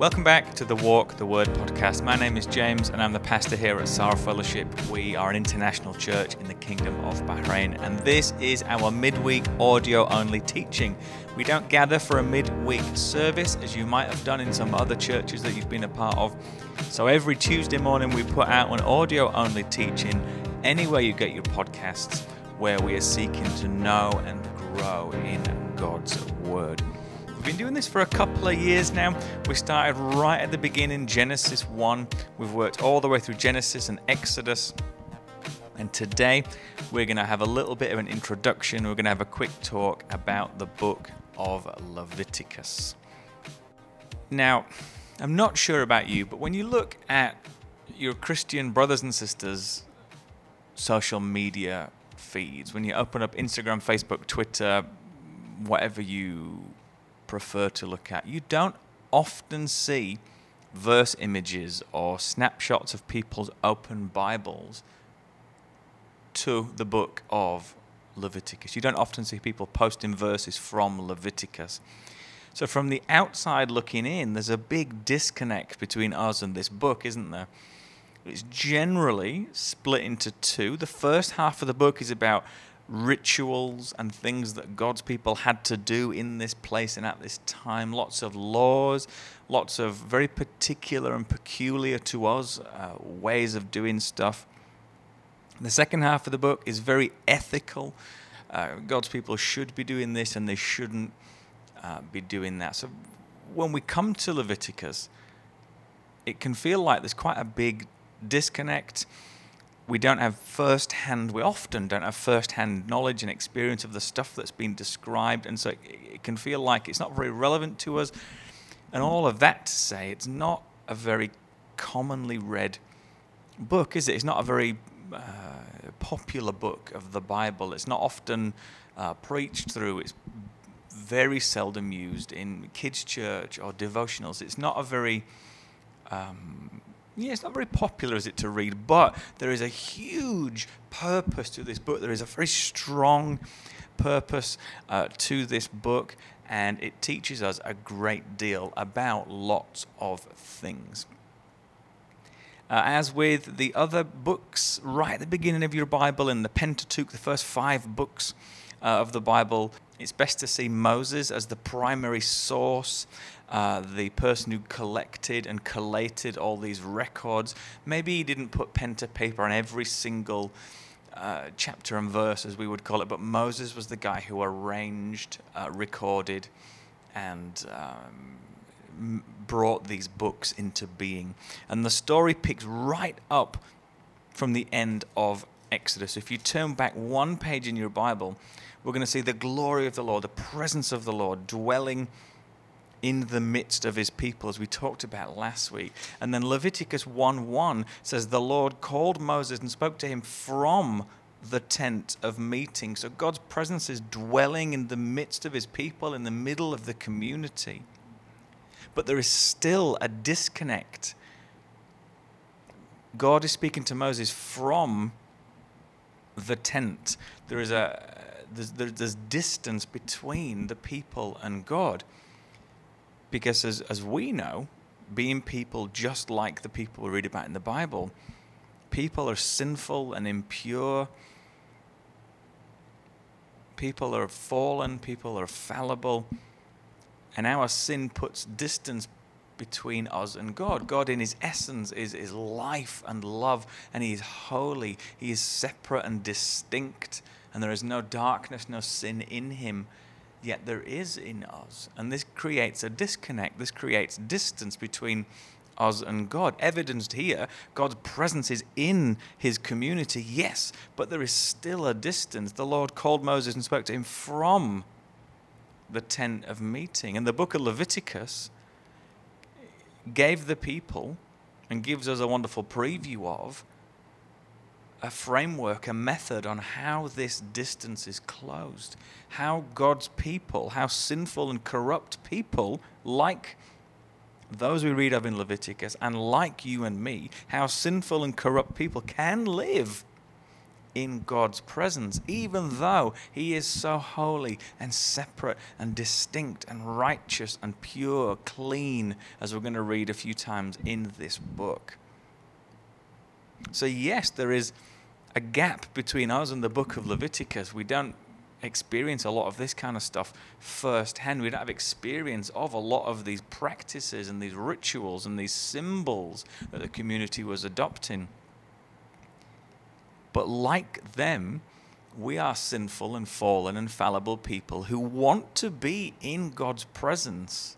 Welcome back to the Walk the Word podcast. My name is James and I'm the pastor here at Saar Fellowship. We are an international church in the Kingdom of Bahrain and this is our midweek audio only teaching. We don't gather for a midweek service as you might have done in some other churches that you've been a part of. So every Tuesday morning we put out an audio only teaching anywhere you get your podcasts where we are seeking to know and grow in God's Word. We've been doing this for a couple of years now. We started right at the beginning, Genesis 1. We've worked all the way through Genesis and Exodus. And today we're going to have a little bit of an introduction. We're going to have a quick talk about the book of Leviticus. Now, I'm not sure about you, but when you look at your Christian brothers and sisters' social media feeds, when you open up Instagram, Facebook, Twitter, whatever you prefer to look at. You don't often see verse images or snapshots of people's open Bibles to the book of Leviticus. You don't often see people posting verses from Leviticus. So, from the outside looking in, there's a big disconnect between us and this book, isn't there? It's generally split into two. The first half of the book is about rituals and things that God's people had to do in this place and at this time. Lots of laws, lots of very particular and peculiar to us uh, ways of doing stuff. The second half of the book is very ethical. Uh, God's people should be doing this and they shouldn't uh, be doing that. So when we come to Leviticus, it can feel like there's quite a big disconnect we don't have first hand, we often don't have first hand knowledge and experience of the stuff that's been described. And so it can feel like it's not very relevant to us. And all of that to say, it's not a very commonly read book, is it? It's not a very uh, popular book of the Bible. It's not often uh, preached through. It's very seldom used in kids' church or devotionals. It's not a very um, yeah, it's not very popular, is it, to read? But there is a huge purpose to this book. There is a very strong purpose uh, to this book, and it teaches us a great deal about lots of things. Uh, as with the other books, right at the beginning of your Bible, in the Pentateuch, the first five books uh, of the Bible, it's best to see Moses as the primary source uh, the person who collected and collated all these records. Maybe he didn't put pen to paper on every single uh, chapter and verse, as we would call it, but Moses was the guy who arranged, uh, recorded, and um, brought these books into being. And the story picks right up from the end of Exodus. If you turn back one page in your Bible, we're going to see the glory of the Lord, the presence of the Lord dwelling in the midst of his people, as we talked about last week. And then Leviticus 1 1 says, The Lord called Moses and spoke to him from the tent of meeting. So God's presence is dwelling in the midst of his people, in the middle of the community. But there is still a disconnect. God is speaking to Moses from the tent. There is a there's, there's distance between the people and God. Because as, as we know, being people just like the people we read about in the Bible, people are sinful and impure. People are fallen, people are fallible, and our sin puts distance between us and God. God, in His essence, is, is life and love, and He is holy. He is separate and distinct, and there is no darkness, no sin in Him yet there is in us. And this creates a disconnect, this creates distance between us and God. Evidenced here, God's presence is in his community, yes, but there is still a distance. The Lord called Moses and spoke to him from the tent of meeting. And the book of Leviticus gave the people and gives us a wonderful preview of a framework, a method on how this distance is closed, how God's people, how sinful and corrupt people, like those we read of in Leviticus, and like you and me, how sinful and corrupt people can live in God's presence, even though He is so holy and separate and distinct and righteous and pure, clean, as we're going to read a few times in this book. So, yes, there is a gap between us and the book of Leviticus. We don't experience a lot of this kind of stuff firsthand. We don't have experience of a lot of these practices and these rituals and these symbols that the community was adopting. But like them, we are sinful and fallen and fallible people who want to be in God's presence,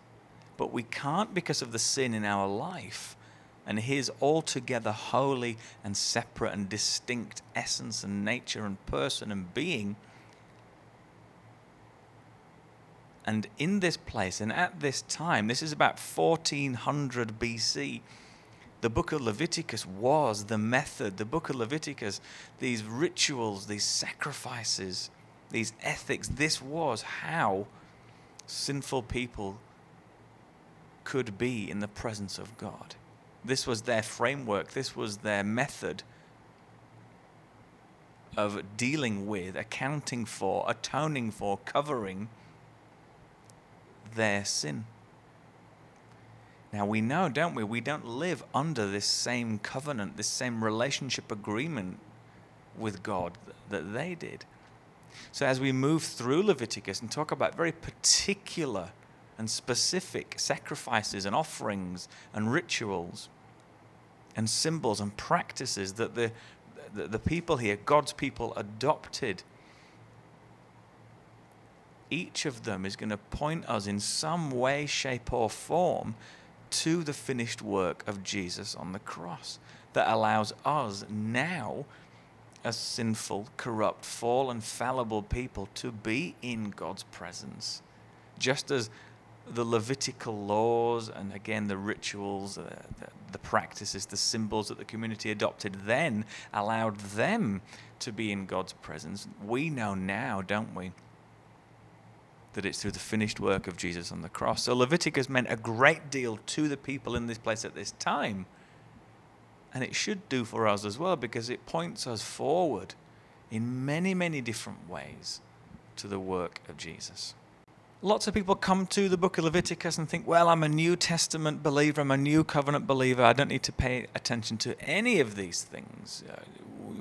but we can't because of the sin in our life and His altogether holy and separate and distinct essence and nature and person and being. And in this place and at this time, this is about 1400 BC the book of Leviticus was the method. The book of Leviticus, these rituals, these sacrifices, these ethics, this was how sinful people could be in the presence of God. This was their framework, this was their method of dealing with, accounting for, atoning for, covering their sin. Now we know, don't we? We don't live under this same covenant, this same relationship agreement with God that they did. So as we move through Leviticus and talk about very particular and specific sacrifices and offerings and rituals and symbols and practices that the, the, the people here, God's people, adopted each of them is going to point us in some way, shape, or form to the finished work of Jesus on the cross that allows us now, as sinful, corrupt, fallen, fallible people, to be in God's presence. Just as the Levitical laws and again the rituals, uh, the, the practices, the symbols that the community adopted then allowed them to be in God's presence. We know now, don't we? that it's through the finished work of Jesus on the cross. So Leviticus meant a great deal to the people in this place at this time. And it should do for us as well because it points us forward in many, many different ways to the work of Jesus. Lots of people come to the book of Leviticus and think, well, I'm a New Testament believer, I'm a New Covenant believer, I don't need to pay attention to any of these things. Uh,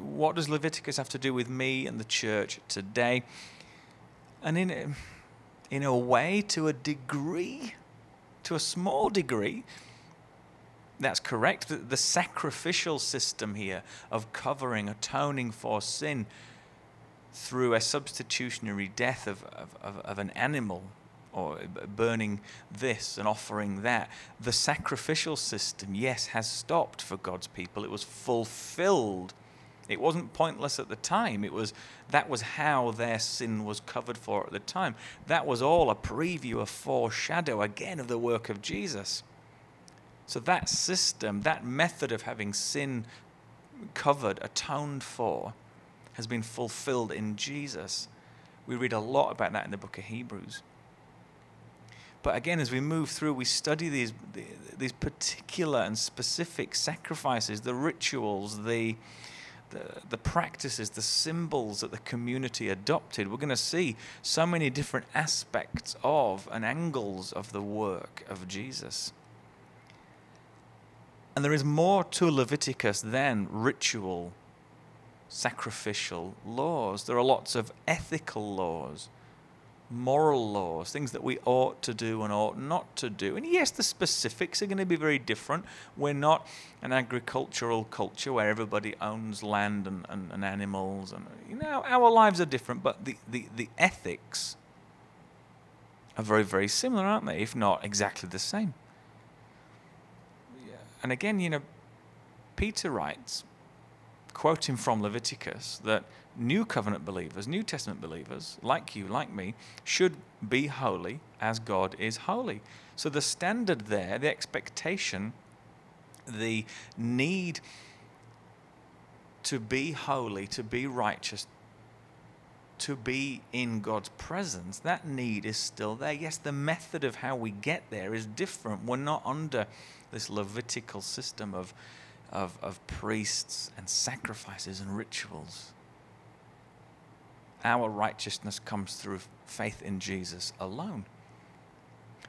what does Leviticus have to do with me and the church today? And in in a way, to a degree, to a small degree, that's correct. The, the sacrificial system here of covering, atoning for sin through a substitutionary death of, of, of, an animal or burning this and offering that. The sacrificial system, yes, has stopped for God's people. It was fulfilled it wasn't pointless at the time. It was that was how their sin was covered for at the time. That was all a preview, a foreshadow again of the work of Jesus. So that system, that method of having sin covered, atoned for, has been fulfilled in Jesus. We read a lot about that in the book of Hebrews. But again, as we move through, we study these, these particular and specific sacrifices, the rituals, the, the, the practices, the symbols that the community adopted, we're going to see so many different aspects of and angles of the work of Jesus. And there is more to Leviticus than ritual, sacrificial laws. There are lots of ethical laws moral laws, things that we ought to do and ought not to do. And yes, the specifics are going to be very different. We're not an agricultural culture where everybody owns land and, and, and animals, and you know our lives are different, but the, the, the ethics are very, very similar, aren't they? If not exactly the same. And again, you know, Peter writes, quoting from Leviticus, that New covenant believers, New Testament believers, like you, like me, should be holy as God is holy. So the standard there, the expectation, the need to be holy, to be righteous, to be in God's presence, that need is still there. Yes, the method of how we get there is different. We're not under this Levitical system of, of, of priests and sacrifices and rituals Our righteousness comes through faith in Jesus alone.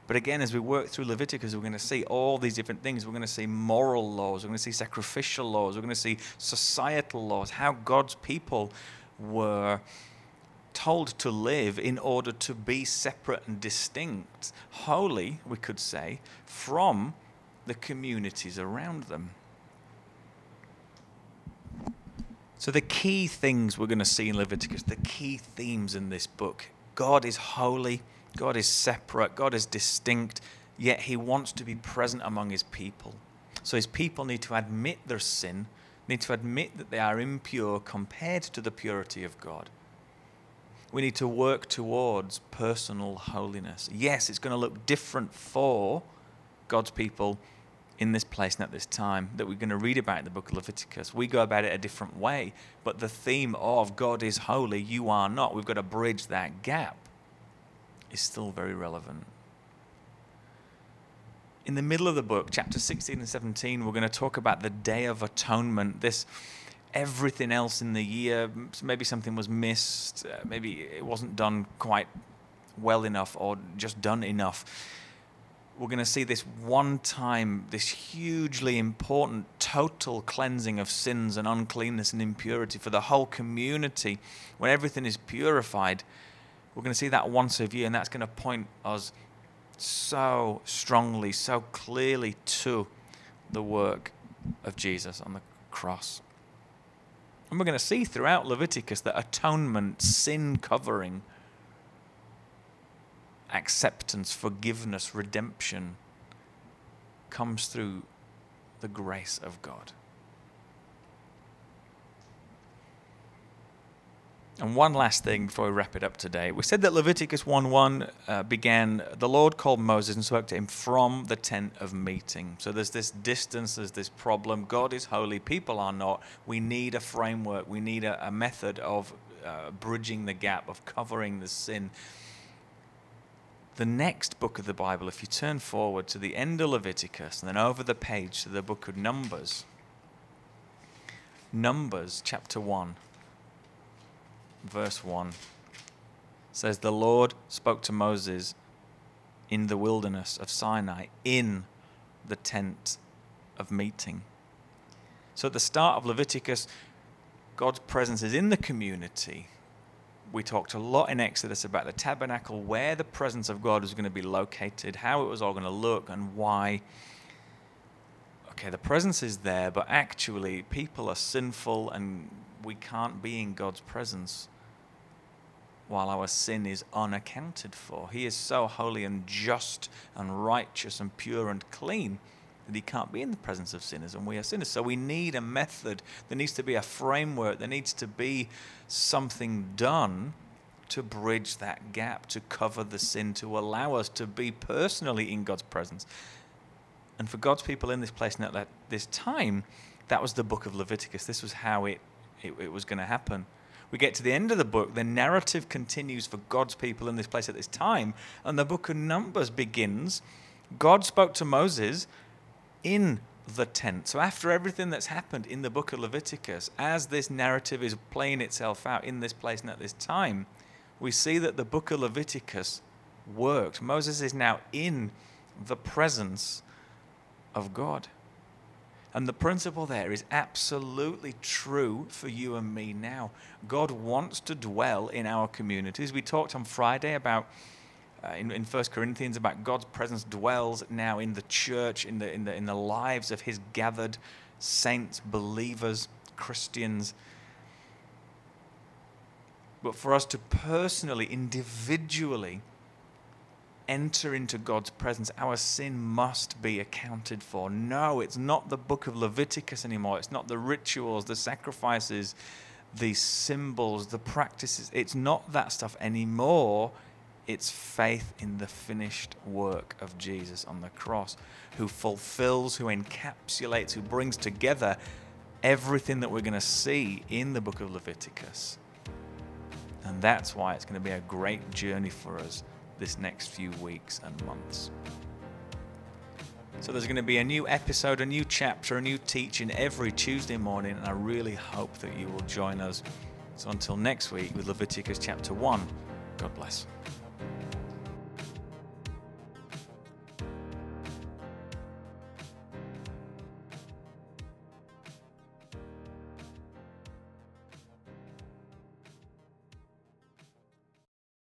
But again, as we work through Leviticus, we're going to see all these different things. We're going to see moral laws, we're going to see sacrificial laws, we're going to see societal laws, how God's people were told to live in order to be separate and distinct, holy, we could say, from the communities around them. So, the key things we're going to see in Leviticus, the key themes in this book God is holy, God is separate, God is distinct, yet He wants to be present among His people. So, His people need to admit their sin, need to admit that they are impure compared to the purity of God. We need to work towards personal holiness. Yes, it's going to look different for God's people in this place and at this time that we're going to read about in the book of Leviticus. We go about it a different way, but the theme of God is holy, you are not, we've got to bridge that gap, is still very relevant. In the middle of the book, chapter 16 and 17, we're going to talk about the Day of Atonement. This everything else in the year, maybe something was missed, uh, maybe it wasn't done quite well enough or just done enough we're going to see this one time, this hugely important total cleansing of sins and uncleanness and impurity for the whole community. When everything is purified, we're going to see that once a year, and that's going to point us so strongly, so clearly to the work of Jesus on the cross. And we're going to see throughout Leviticus that atonement, sin covering, acceptance, forgiveness, redemption comes through the grace of God. And one last thing before we wrap it up today. We said that Leviticus 1 1 uh, began, the Lord called Moses and spoke to him from the tent of meeting. So there's this distance, there's this problem. God is holy, people are not. We need a framework, we need a, a method of uh, bridging the gap, of covering the sin the next book of the Bible, if you turn forward to the end of Leviticus and then over the page to the book of Numbers, Numbers chapter 1, verse 1 says, The Lord spoke to Moses in the wilderness of Sinai, in the tent of meeting. So at the start of Leviticus, God's presence is in the community we talked a lot in Exodus about the tabernacle, where the presence of God was going to be located, how it was all going to look, and why. Okay, the presence is there, but actually, people are sinful and we can't be in God's presence while our sin is unaccounted for. He is so holy and just and righteous and pure and clean that he can't be in the presence of sinners and we are sinners. So we need a method. There needs to be a framework. There needs to be something done to bridge that gap, to cover the sin, to allow us to be personally in God's presence. And for God's people in this place and at this time, that was the book of Leviticus. This was how it, it, it was going to happen. We get to the end of the book, the narrative continues for God's people in this place at this time, and the book of Numbers begins. God spoke to Moses in the tent. So, after everything that's happened in the book of Leviticus, as this narrative is playing itself out in this place and at this time, we see that the book of Leviticus worked. Moses is now in the presence of God. And the principle there is absolutely true for you and me now. God wants to dwell in our communities. We talked on Friday about uh, in, in 1 Corinthians about God's presence dwells now in the church, in the, in, the, in the lives of his gathered saints, believers, Christians. But for us to personally, individually, enter into God's presence, our sin must be accounted for. No, it's not the book of Leviticus anymore. It's not the rituals, the sacrifices, the symbols, the practices. It's not that stuff anymore. It's faith in the finished work of Jesus on the cross, who fulfills, who encapsulates, who brings together everything that we're going to see in the book of Leviticus. And that's why it's going to be a great journey for us this next few weeks and months. So there's going to be a new episode, a new chapter, a new teaching every Tuesday morning, and I really hope that you will join us So until next week with Leviticus chapter 1, God bless.